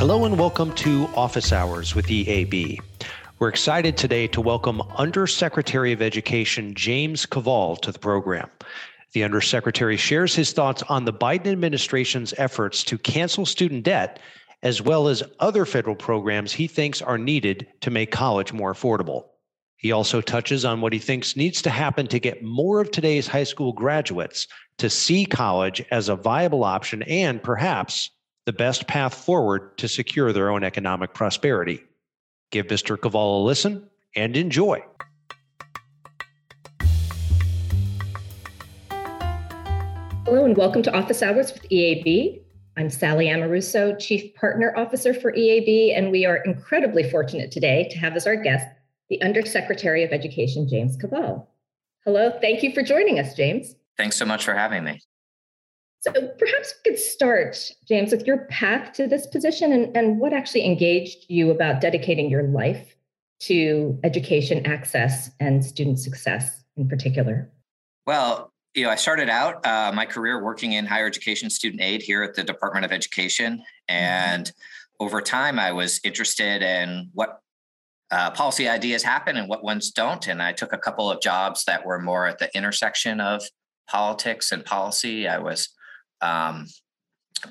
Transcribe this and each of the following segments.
Hello and welcome to Office Hours with EAB. We're excited today to welcome Undersecretary of Education James Kvaal to the program. The Undersecretary shares his thoughts on the Biden administration's efforts to cancel student debt, as well as other federal programs he thinks are needed to make college more affordable. He also touches on what he thinks needs to happen to get more of today's high school graduates to see college as a viable option and perhaps the best path forward to secure their own economic prosperity. Give Mr. Kvaal a listen and enjoy. Hello and welcome to Office Hours with EAB. I'm Sally Amoruso, Chief Partner Officer for EAB, and we are incredibly fortunate today to have as our guest the Undersecretary of Education, James Kvaal. Hello, thank you for joining us, James. Thanks so much for having me. So perhaps we could start, James, with your path to this position and, and what actually engaged you about dedicating your life to education access and student success in particular. Well, you know, I started out uh, my career working in higher education student aid here at the Department of Education. Mm-hmm. And over time, I was interested in what uh, policy ideas happen and what ones don't. And I took a couple of jobs that were more at the intersection of politics and policy. I was um,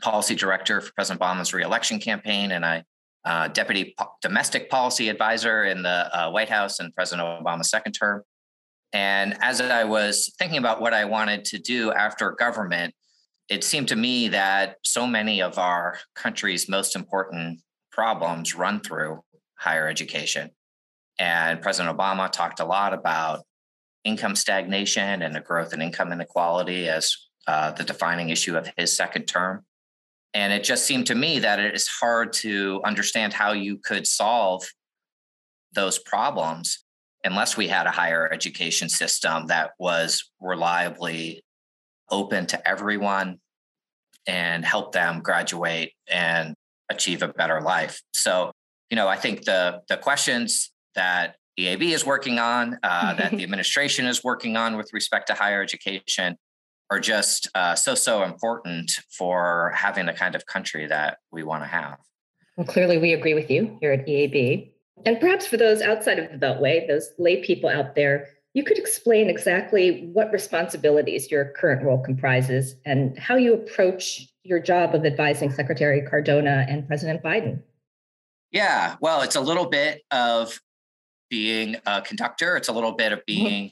policy director for President Obama's reelection campaign, and I uh, deputy po- domestic policy advisor in the uh, White House in President Obama's second term. And as I was thinking about what I wanted to do after government, it seemed to me that so many of our country's most important problems run through higher education. And President Obama talked a lot about income stagnation and the growth in income inequality as uh, the defining issue of his second term. And it just seemed to me that it is hard to understand how you could solve those problems unless we had a higher education system that was reliably open to everyone and help them graduate and achieve a better life. So, you know, I think the the questions that EAB is working on, uh, that the administration is working on with respect to higher education, are just uh, so so important for having the kind of country that we want to have. Well, clearly, we agree with you here at EAB. And perhaps for those outside of the Beltway, those lay people out there, you could explain exactly what responsibilities your current role comprises and how you approach your job of advising Secretary Cardona and President Biden. Yeah, well, it's a little bit of being a conductor, it's a little bit of mm-hmm. being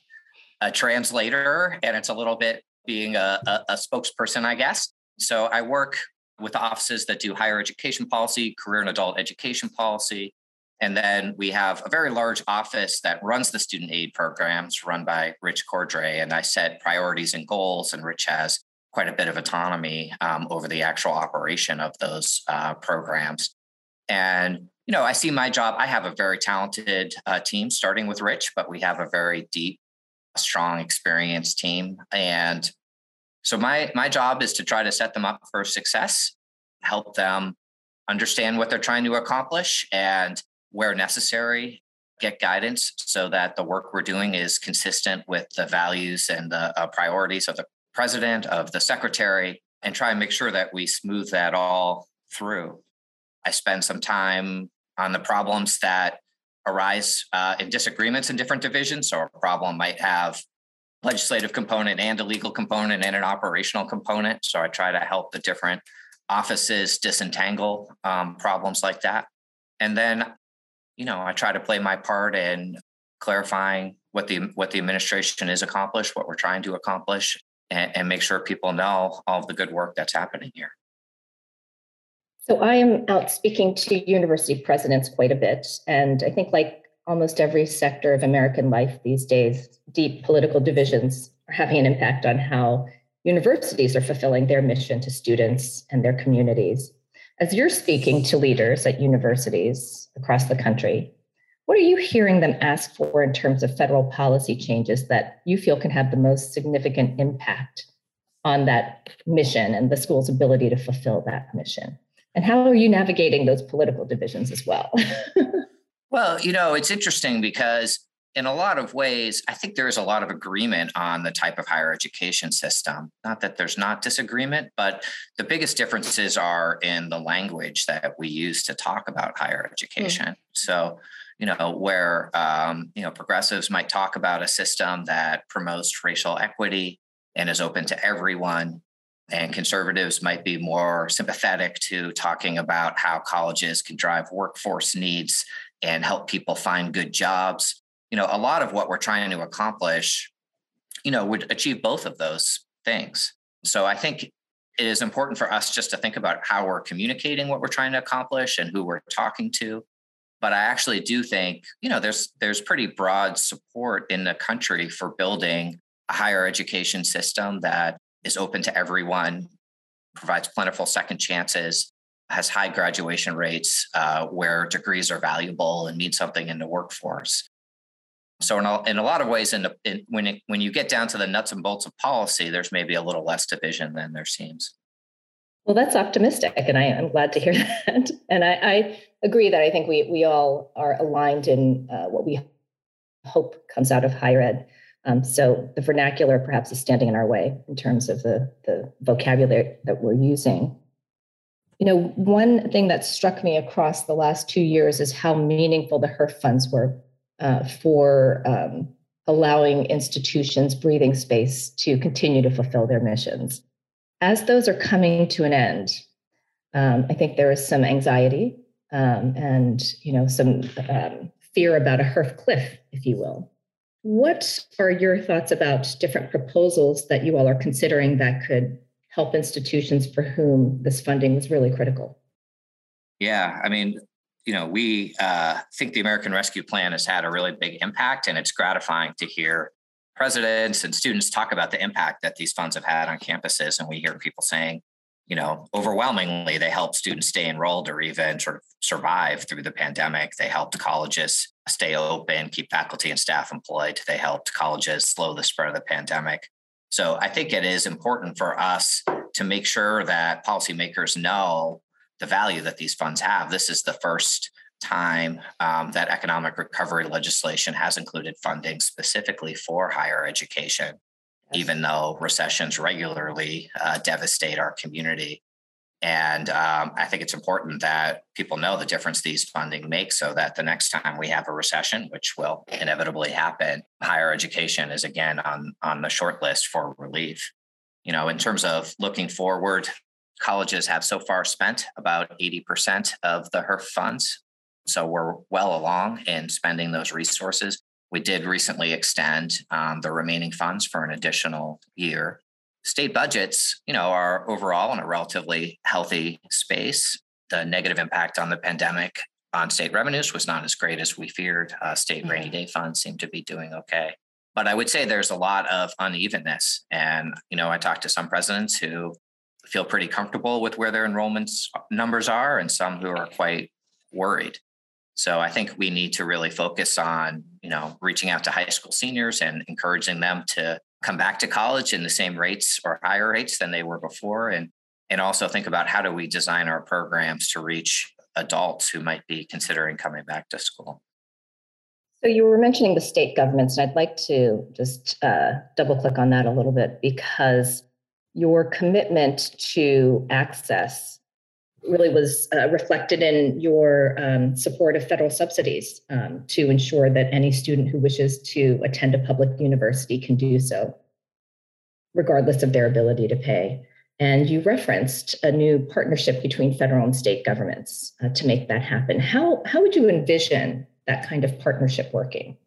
a translator, and it's a little bit being a, a, a spokesperson, I guess. So I work with offices that do higher education policy, career and adult education policy. And then we have a very large office that runs the student aid programs run by Rich Cordray. And I set priorities and goals, and Rich has quite a bit of autonomy um, over the actual operation of those uh, programs. And, you know, I see my job, I have a very talented uh, team, starting with Rich, but we have a very deep, strong, experienced team. And so my my job is to try to set them up for success, help them understand what they're trying to accomplish and where necessary get guidance so that the work we're doing is consistent with the values and the uh, priorities of the president of the secretary and try and make sure that we smooth that all through i spend some time on the problems that arise uh, in disagreements in different divisions so a problem might have legislative component and a legal component and an operational component. So I try to help the different offices disentangle um, problems like that. And then, you know, I try to play my part in clarifying what the what the administration is accomplished, what we're trying to accomplish, and, and make sure people know all the good work that's happening here. So I am out speaking to university presidents quite a bit, and I think like almost every sector of American life these days, deep political divisions are having an impact on how universities are fulfilling their mission to students and their communities. As you're speaking to leaders at universities across the country, what are you hearing them ask for in terms of federal policy changes that you feel can have the most significant impact on that mission and the school's ability to fulfill that mission? And how are you navigating those political divisions as well? Well, you know, it's interesting because in a lot of ways, I think there is a lot of agreement on the type of higher education system. Not that there's not disagreement, but the biggest differences are in the language that we use to talk about higher hmm. education. Mm. So, you know, where um, you know progressives might talk about a system that promotes racial equity and is open to everyone, and conservatives might be more sympathetic to talking about how colleges can drive workforce needs and help people find good jobs. You know a lot of what we're trying to accomplish you know would achieve both of those things. So i think it is important for us just to think about how we're communicating what we're trying to accomplish and who we're talking to. But i actually do think you know there's there's pretty broad support in the country for building a higher education system that is open to everyone provides plentiful second chances has high graduation rates uh, where degrees are valuable and mean something in the workforce so in a, in a lot of ways, in, the, in when it, when you get down to the nuts and bolts of policy, there's maybe a little less division than there seems. Well, that's optimistic, and I, am glad to hear that. And I, I, agree that I think we we all are aligned in uh, what we hope comes out of higher ed. Um, so the vernacular perhaps is standing in our way in terms of the the vocabulary that we're using. You know, one thing that struck me across the last two years is how meaningful the HEERF funds were uh, for um, allowing institutions breathing space to continue to fulfill their missions. As those are coming to an end, um, I think there is some anxiety um, and you know some um, fear about a HEERF cliff, if you will. What are your thoughts about different proposals that you all are considering that could help institutions for whom this funding was really critical? Yeah, I mean, you know, we uh, think the American Rescue Plan has had a really big impact, and it's gratifying to hear presidents and students talk about the impact that these funds have had on campuses. And we hear people saying, you know, overwhelmingly, they helped students stay enrolled or even sort of survive through the pandemic. They helped colleges stay open, keep faculty and staff employed. They helped colleges slow the spread of the pandemic. So I think it is important for us to make sure that policymakers know the value that these funds have. This is the first time um, that economic recovery legislation has included funding specifically for higher education. Even though recessions regularly uh, devastate our community. And um, I think it's important that people know the difference these funding makes so that the next time we have a recession, which will inevitably happen, higher education is again on, on the short list for relief. You know, in terms of looking forward, colleges have so far spent about 80% of the HEERF funds. So we're well along in spending those resources. We did recently extend um, the remaining funds for an additional year. State budgets, you know, are overall in a relatively healthy space. The negative impact on the pandemic on state revenues was not as great as we feared. Uh, state rainy mm-hmm. day funds seem to be doing okay. But I would say there's a lot of unevenness. And, you know, I talked to some presidents who feel pretty comfortable with where their enrollments numbers are and some who are quite worried. So I think we need to really focus on, you know, reaching out to high school seniors and encouraging them to come back to college in the same rates or higher rates than they were before and and also think about how do we design our programs to reach adults who might be considering coming back to school. So you were mentioning the state governments, and I'd like to just uh, double click on that a little bit because your commitment to access really was uh, reflected in your um, support of federal subsidies um, to ensure that any student who wishes to attend a public university can do so, regardless of their ability to pay. And you referenced a new partnership between federal and state governments uh, to make that happen. How, how would you envision that kind of partnership working?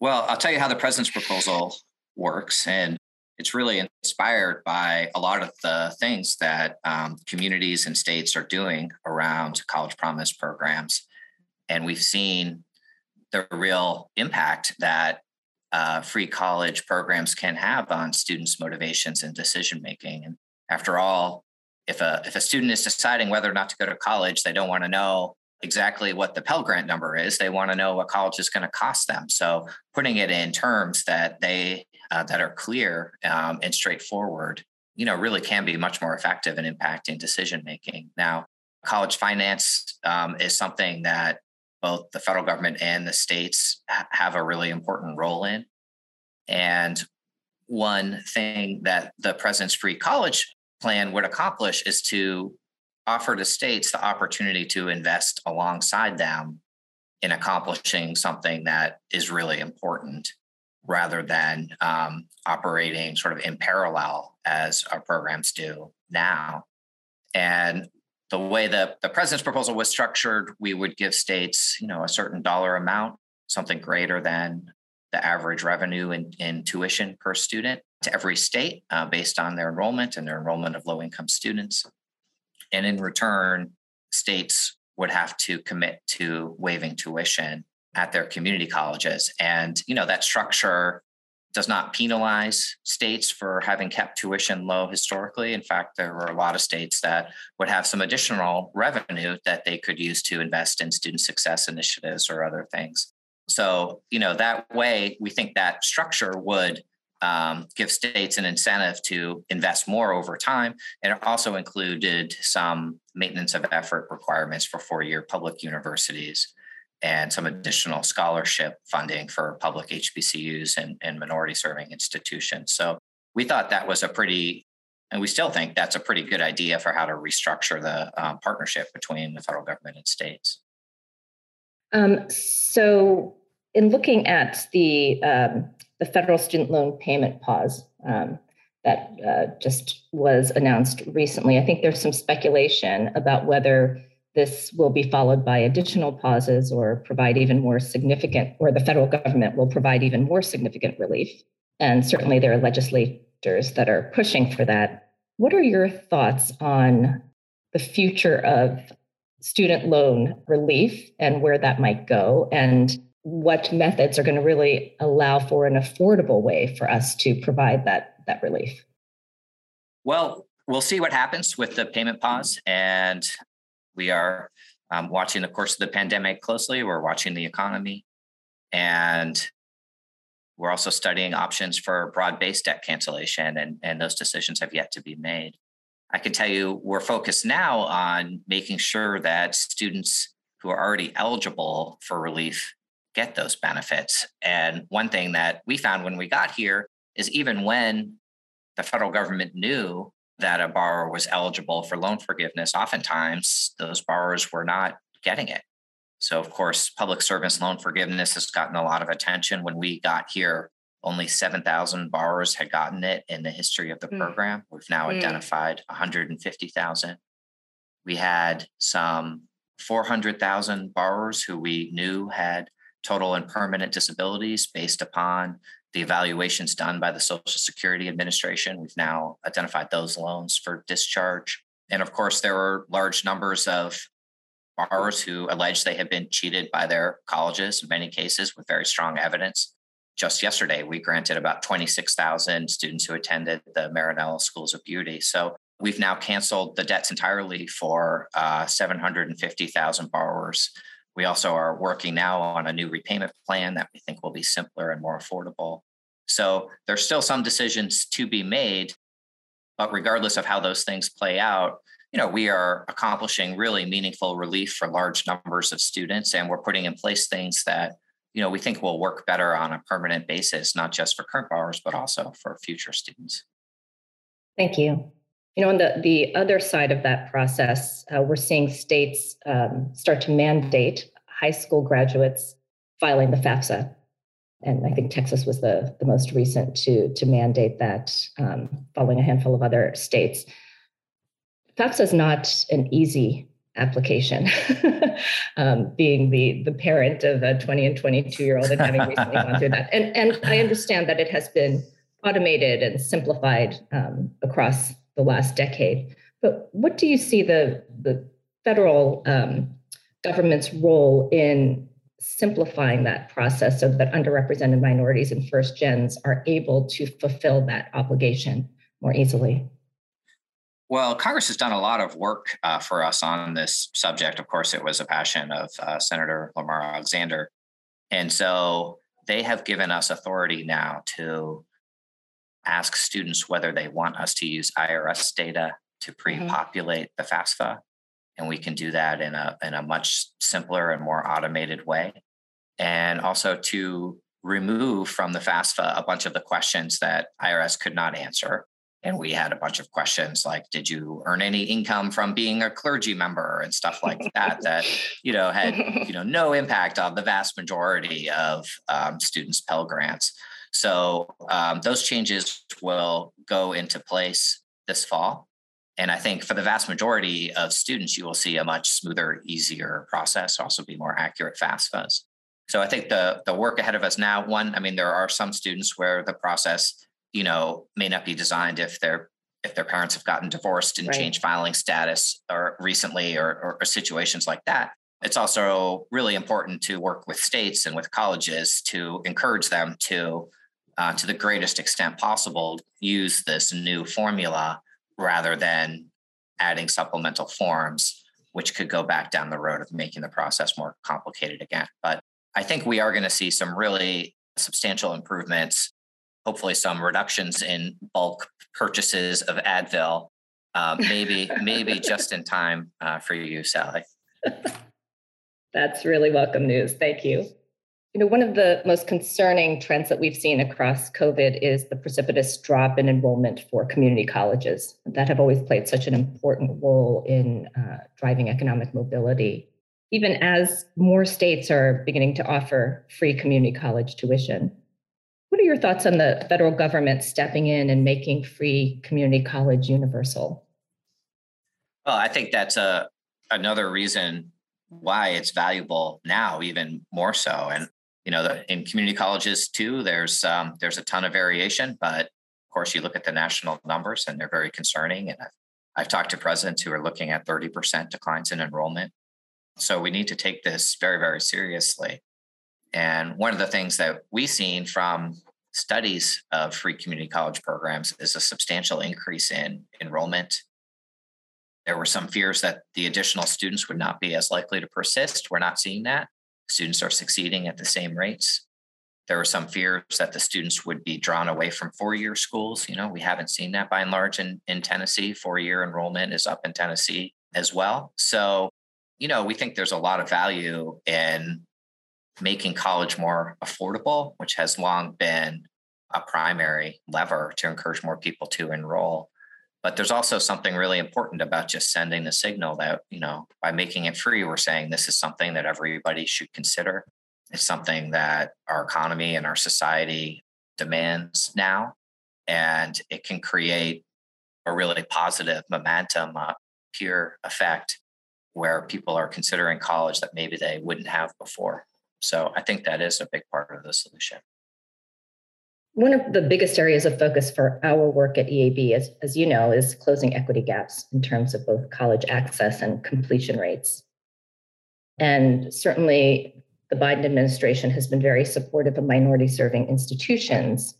Well, I'll tell you how the president's proposal works. And it's really inspired by a lot of the things that um, communities and states are doing around college promise programs. And we've seen the real impact that uh, free college programs can have on students' motivations and decision making. And after all, if a if a student is deciding whether or not to go to college, they don't want to know exactly what the Pell Grant number is. They want to know what college is going to cost them. So putting it in terms that they uh, that are clear um, and straightforward, you know, really can be much more effective in impacting decision making. Now, college finance um, is something that both the federal government and the states have a really important role in. And one thing that the President's Free College Plan would accomplish is to offer to states the opportunity to invest alongside them in accomplishing something that is really important rather than um, operating sort of in parallel as our programs do now. And the way that the president's proposal was structured, we would give states, you know, a certain dollar amount, something greater than the average revenue in, in tuition per student to every state uh, based on their enrollment and their enrollment of low income students. And in return, states would have to commit to waiving tuition at their community colleges. And, you know, that structure does not penalize states for having kept tuition low historically. In fact, there were a lot of states that would have some additional revenue that they could use to invest in student success initiatives or other things. So, you know, that way we think that structure would um, give states an incentive to invest more over time. And it also included some maintenance of effort requirements for four year public universities and some additional scholarship funding for public HBCUs and, and minority serving institutions. So we thought that was a pretty, and we still think that's a pretty good idea for how to restructure the um, partnership between the federal government and states. Um, so, in looking at the um, the federal student loan payment pause um, that uh, just was announced recently, I think there's some speculation about whether this will be followed by additional pauses or provide even more significant, or the federal government will provide even more significant relief. And certainly there are legislators that are pushing for that. What are your thoughts on the future of student loan relief and where that might go? And what methods are going to really allow for an affordable way for us to provide that, that relief? Well, we'll see what happens with the payment pause. And we are um, watching the course of the pandemic closely. We're watching the economy. And we're also studying options for broad based debt cancellation, and, and those decisions have yet to be made. I can tell you we're focused now on making sure that students who are already eligible for relief get those benefits. And one thing that we found when we got here is even when the federal government knew that a borrower was eligible for loan forgiveness, oftentimes those borrowers were not getting it. So, of course, public service loan forgiveness has gotten a lot of attention. When we got here, only 7,000 borrowers had gotten it in the history of the mm. program. We've now mm. identified 150,000. We had some 400,000 borrowers who we knew had total and permanent disabilities based upon the evaluations done by the Social Security Administration. We've now identified those loans for discharge. And of course, there were large numbers of borrowers who alleged they had been cheated by their colleges in many cases with very strong evidence. Just yesterday, we granted about 26,000 students who attended the Marinello Schools of Beauty. So we've now canceled the debts entirely for uh, 750,000 borrowers we also are working now on a new repayment plan that we think will be simpler and more affordable. So there's still some decisions to be made, but regardless of how those things play out, you know, we are accomplishing really meaningful relief for large numbers of students and we're putting in place things that, you know, we think will work better on a permanent basis, not just for current borrowers, but also for future students. Thank you. You know, on the, the other side of that process, uh, we're seeing states um, start to mandate high school graduates filing the FAFSA. And I think Texas was the, the most recent to, to mandate that, um, following a handful of other states. FAFSA is not an easy application, um, being the, the parent of a 20 and 22 year old and having recently gone through that. And, and I understand that it has been automated and simplified um, across the last decade. But what do you see the the federal um, government's role in simplifying that process so that underrepresented minorities and first gens are able to fulfill that obligation more easily? Well, Congress has done a lot of work uh, for us on this subject. Of course, it was a passion of uh, Senator Lamar Alexander. And so they have given us authority now to ask students whether they want us to use IRS data to pre populate mm-hmm. the FAFSA. and we can do that in a in a much simpler and more automated way. And also to remove from the FAFSA a bunch of the questions that IRS could not answer. And we had a bunch of questions like, did you earn any income from being a clergy member and stuff like that, that, you know, had, you know, no impact on the vast majority of um, students' Pell Grants. So um, those changes will go into place this fall. And I think for the vast majority of students, you will see a much smoother, easier process, also be more accurate FAFSAs. So I think the the work ahead of us now, one, I mean, there are some students where the process, you know, may not be designed if their if their parents have gotten divorced and right. changed filing status or recently or, or, or situations like that. It's also really important to work with states and with colleges to encourage them to, uh, to the greatest extent possible, use this new formula rather than adding supplemental forms, which could go back down the road of making the process more complicated again. But I think we are going to see some really substantial improvements, hopefully some reductions in bulk purchases of Advil, uh, maybe maybe just in time uh, for you, Sally. That's really welcome news. Thank you. You know, one of the most concerning trends that we've seen across COVID is the precipitous drop in enrollment for community colleges that have always played such an important role in uh, driving economic mobility even as more states are beginning to offer free community college tuition. What are your thoughts on the federal government stepping in and making free community college universal? Well, I think that's a another reason why it's valuable now, even more so. And you know, the, in community colleges too, there's um, there's a ton of variation, but of course, you look at the national numbers, and they're very concerning. And I've, I've talked to presidents who are looking at 30% declines in enrollment so we need to take this very, very seriously. And one of the things that we've seen from studies of free community college programs is a substantial increase in enrollment. There were some fears that the additional students would not be as likely to persist. We're not seeing that. Students are succeeding at the same rates. There were some fears that the students would be drawn away from four year schools. You know, we haven't seen that by and large in, in Tennessee. Four year enrollment is up in Tennessee as well. So you know, we think there's a lot of value in making college more affordable, which has long been a primary lever to encourage more people to enroll. But there's also something really important about just sending the signal that, you know, by making it free, we're saying this is something that everybody should consider. It's something that our economy and our society demands now. And it can create a really positive momentum, uh, peer effect where people are considering college that maybe they wouldn't have before. So I think that is a big part of the solution. One of the biggest areas of focus for our work at EAB, as, as you know, is closing equity gaps in terms of both college access and completion rates. And certainly, the Biden administration has been very supportive of minority serving institutions.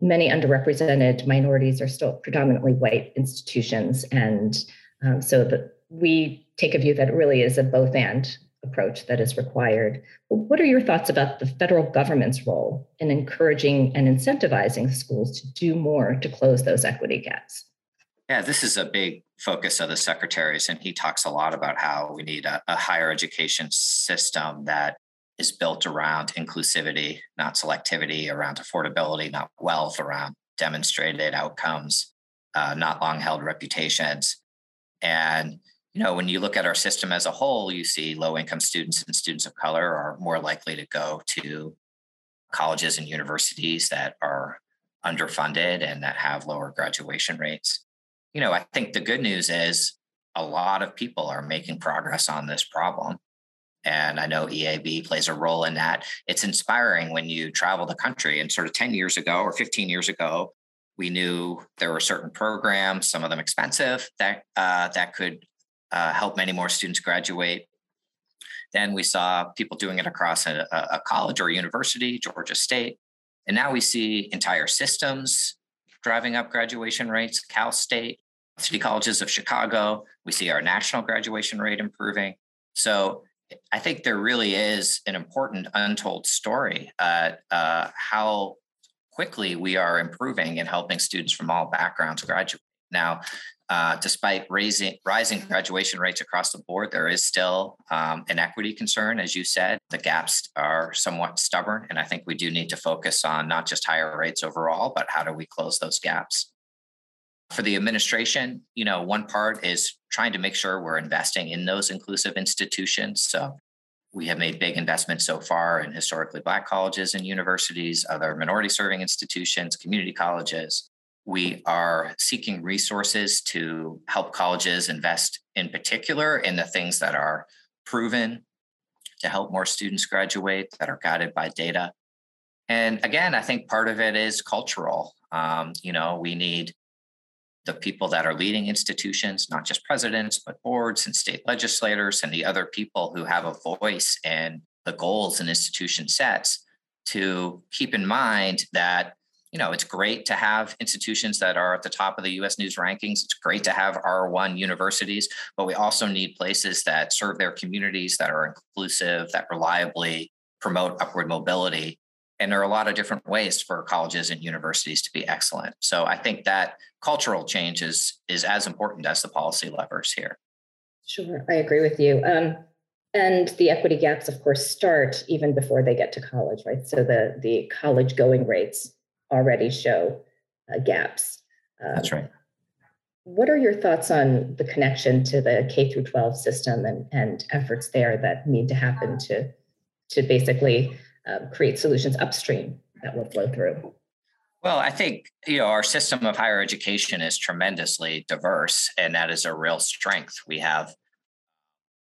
Many underrepresented minorities are still predominantly white institutions. And um, so the, we take a view that it really is a both and approach that is required. What are your thoughts about the federal government's role in encouraging and incentivizing schools to do more to close those equity gaps? Yeah, this is a big focus of the secretaries, and he talks a lot about how we need a, a higher education system that is built around inclusivity, not selectivity, around affordability, not wealth, around demonstrated outcomes, uh, not long held reputations. And you know, when you look at our system as a whole, you see low income students and students of color are more likely to go to colleges and universities that are underfunded and that have lower graduation rates. You know, I think the good news is a lot of people are making progress on this problem. And I know EAB plays a role in that. It's inspiring when you travel the country. And sort of 10 years ago or 15 years ago, we knew there were certain programs, some of them expensive, that uh, that could uh, help many more students graduate. Then we saw people doing it across a, a college or university, Georgia State. And now we see entire systems driving up graduation rates, Cal State, city colleges of Chicago. We see our national graduation rate improving. So I think there really is an important untold story uh, uh, how quickly we are improving and helping students from all backgrounds graduate. Now, uh, despite raising rising graduation rates across the board, there is still um, an equity concern, as you said. The gaps are somewhat stubborn, and I think we do need to focus on not just higher rates overall, but how do we close those gaps. For the administration, you know, one part is trying to make sure we're investing in those inclusive institutions. So we have made big investments so far in historically Black colleges and universities, other minority serving institutions, community colleges. We are seeking resources to help colleges invest in particular in the things that are proven to help more students graduate, that are guided by data. And again, I think part of it is cultural. Um, you know, we need the people that are leading institutions, not just presidents, but boards and state legislators and the other people who have a voice in the goals an institution sets to keep in mind that you know it's great to have institutions that are at the top of the US news rankings. It's great to have R1 universities but we also need places that serve their communities that are inclusive that reliably promote upward mobility. And there are a lot of different ways for colleges and universities to be excellent. So i think that cultural change is is as important as the policy levers here. Sure i agree with you. Um, and the equity gaps of course start even before they get to college right? So the the college going rates already show uh, gaps um, that's right what are your thoughts on the connection to the K through 12 system and, and efforts there that need to happen to to basically um, create solutions upstream that will flow through? Well, I think you know our system of higher education is tremendously diverse, and that is a real strength. We have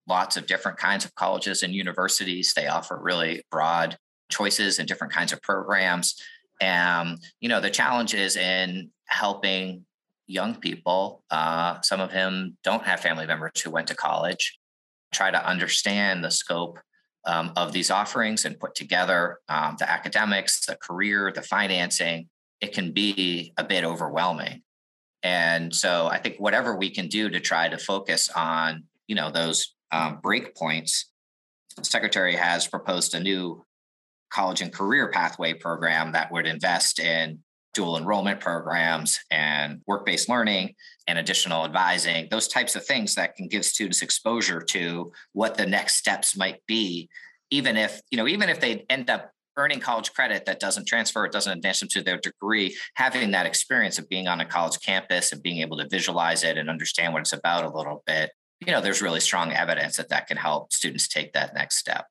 lots of different kinds of colleges and universities. They offer really broad choices and different kinds of programs. And you know, the challenge is in helping young people. Uh, some of them don't have family members who went to college. Try to understand the scope um, of these offerings and put together um, the academics, the career, the financing, it can be a bit overwhelming. And so I think whatever we can do to try to focus on, you know, those um, break points, the secretary has proposed a new college and career pathway program that would invest in dual enrollment programs and work-based learning and additional advising those types of things that can give students exposure to what the next steps might be. Even if you know even if they end up earning college credit that doesn't transfer it doesn't advance them to their degree having that experience of being on a college campus and being able to visualize it and understand what it's about a little bit you know there's really strong evidence that that can help students take that next step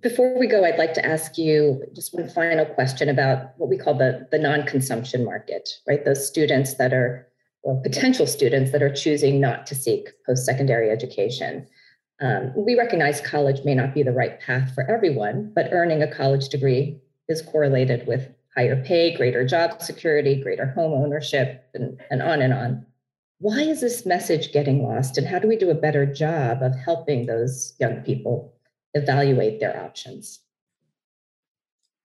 before we go, I'd like to ask you just one final question about what we call the, the non consumption market, right? Those students that are, or potential students that are choosing not to seek post secondary education. Um, we recognize college may not be the right path for everyone, but earning a college degree is correlated with higher pay, greater job security, greater home ownership, and, and on and on. Why is this message getting lost? And how do we do a better job of helping those young people evaluate their options?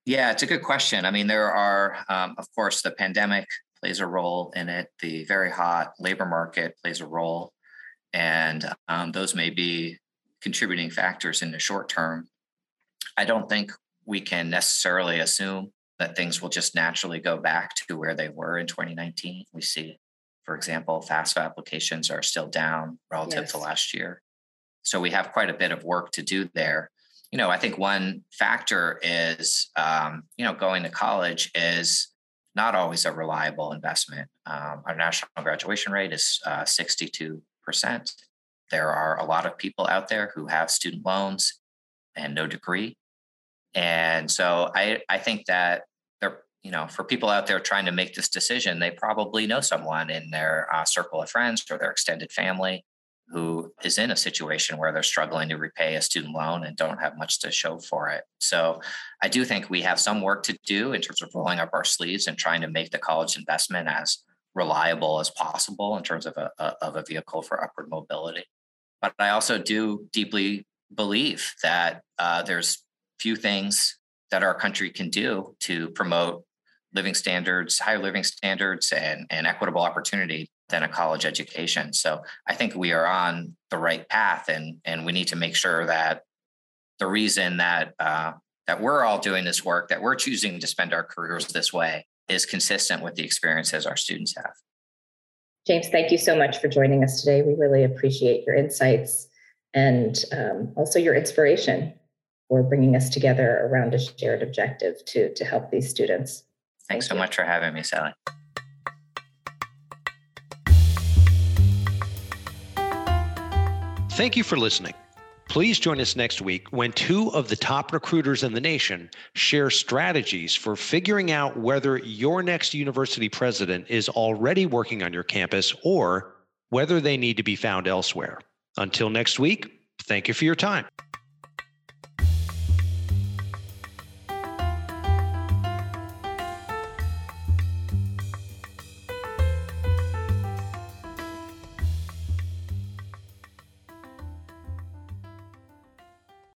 Yeah, it's a good question. I mean, there are, um, of course, the pandemic plays a role in it. The very hot labor market plays a role, and um, those may be contributing factors in the short term. I don't think we can necessarily assume that things will just naturally go back to where they were in 2019. We see, for example, FAFSA applications are still down relative yes. to last year. So we have quite a bit of work to do there. You know, I think one factor is, um, you know, going to college is not always a reliable investment. Um, our national graduation rate is uh, 62%. There are a lot of people out there who have student loans and no degree. And so I, I think that they're, you know, for people out there trying to make this decision, they probably know someone in their uh, circle of friends or their extended family who is in a situation where they're struggling to repay a student loan and don't have much to show for it. So I do think we have some work to do in terms of rolling up our sleeves and trying to make the college investment as reliable as possible in terms of a, a of a vehicle for upward mobility. But I also do deeply believe that uh, there's few things that our country can do to promote living standards, higher living standards, and, and equitable opportunity than a college education. So I think we are on the right path, and and we need to make sure that the reason that uh, that we're all doing this work, that we're choosing to spend our careers this way, is consistent with the experiences our students have. James, thank you so much for joining us today. We really appreciate your insights and um, also your inspiration for bringing us together around a shared objective to, to help these students. Thanks Thank so you. much for having me, Sally. Thank you for listening. Please join us next week when two of the top recruiters in the nation share strategies for figuring out whether your next university president is already working on your campus or whether they need to be found elsewhere. Until next week, thank you for your time.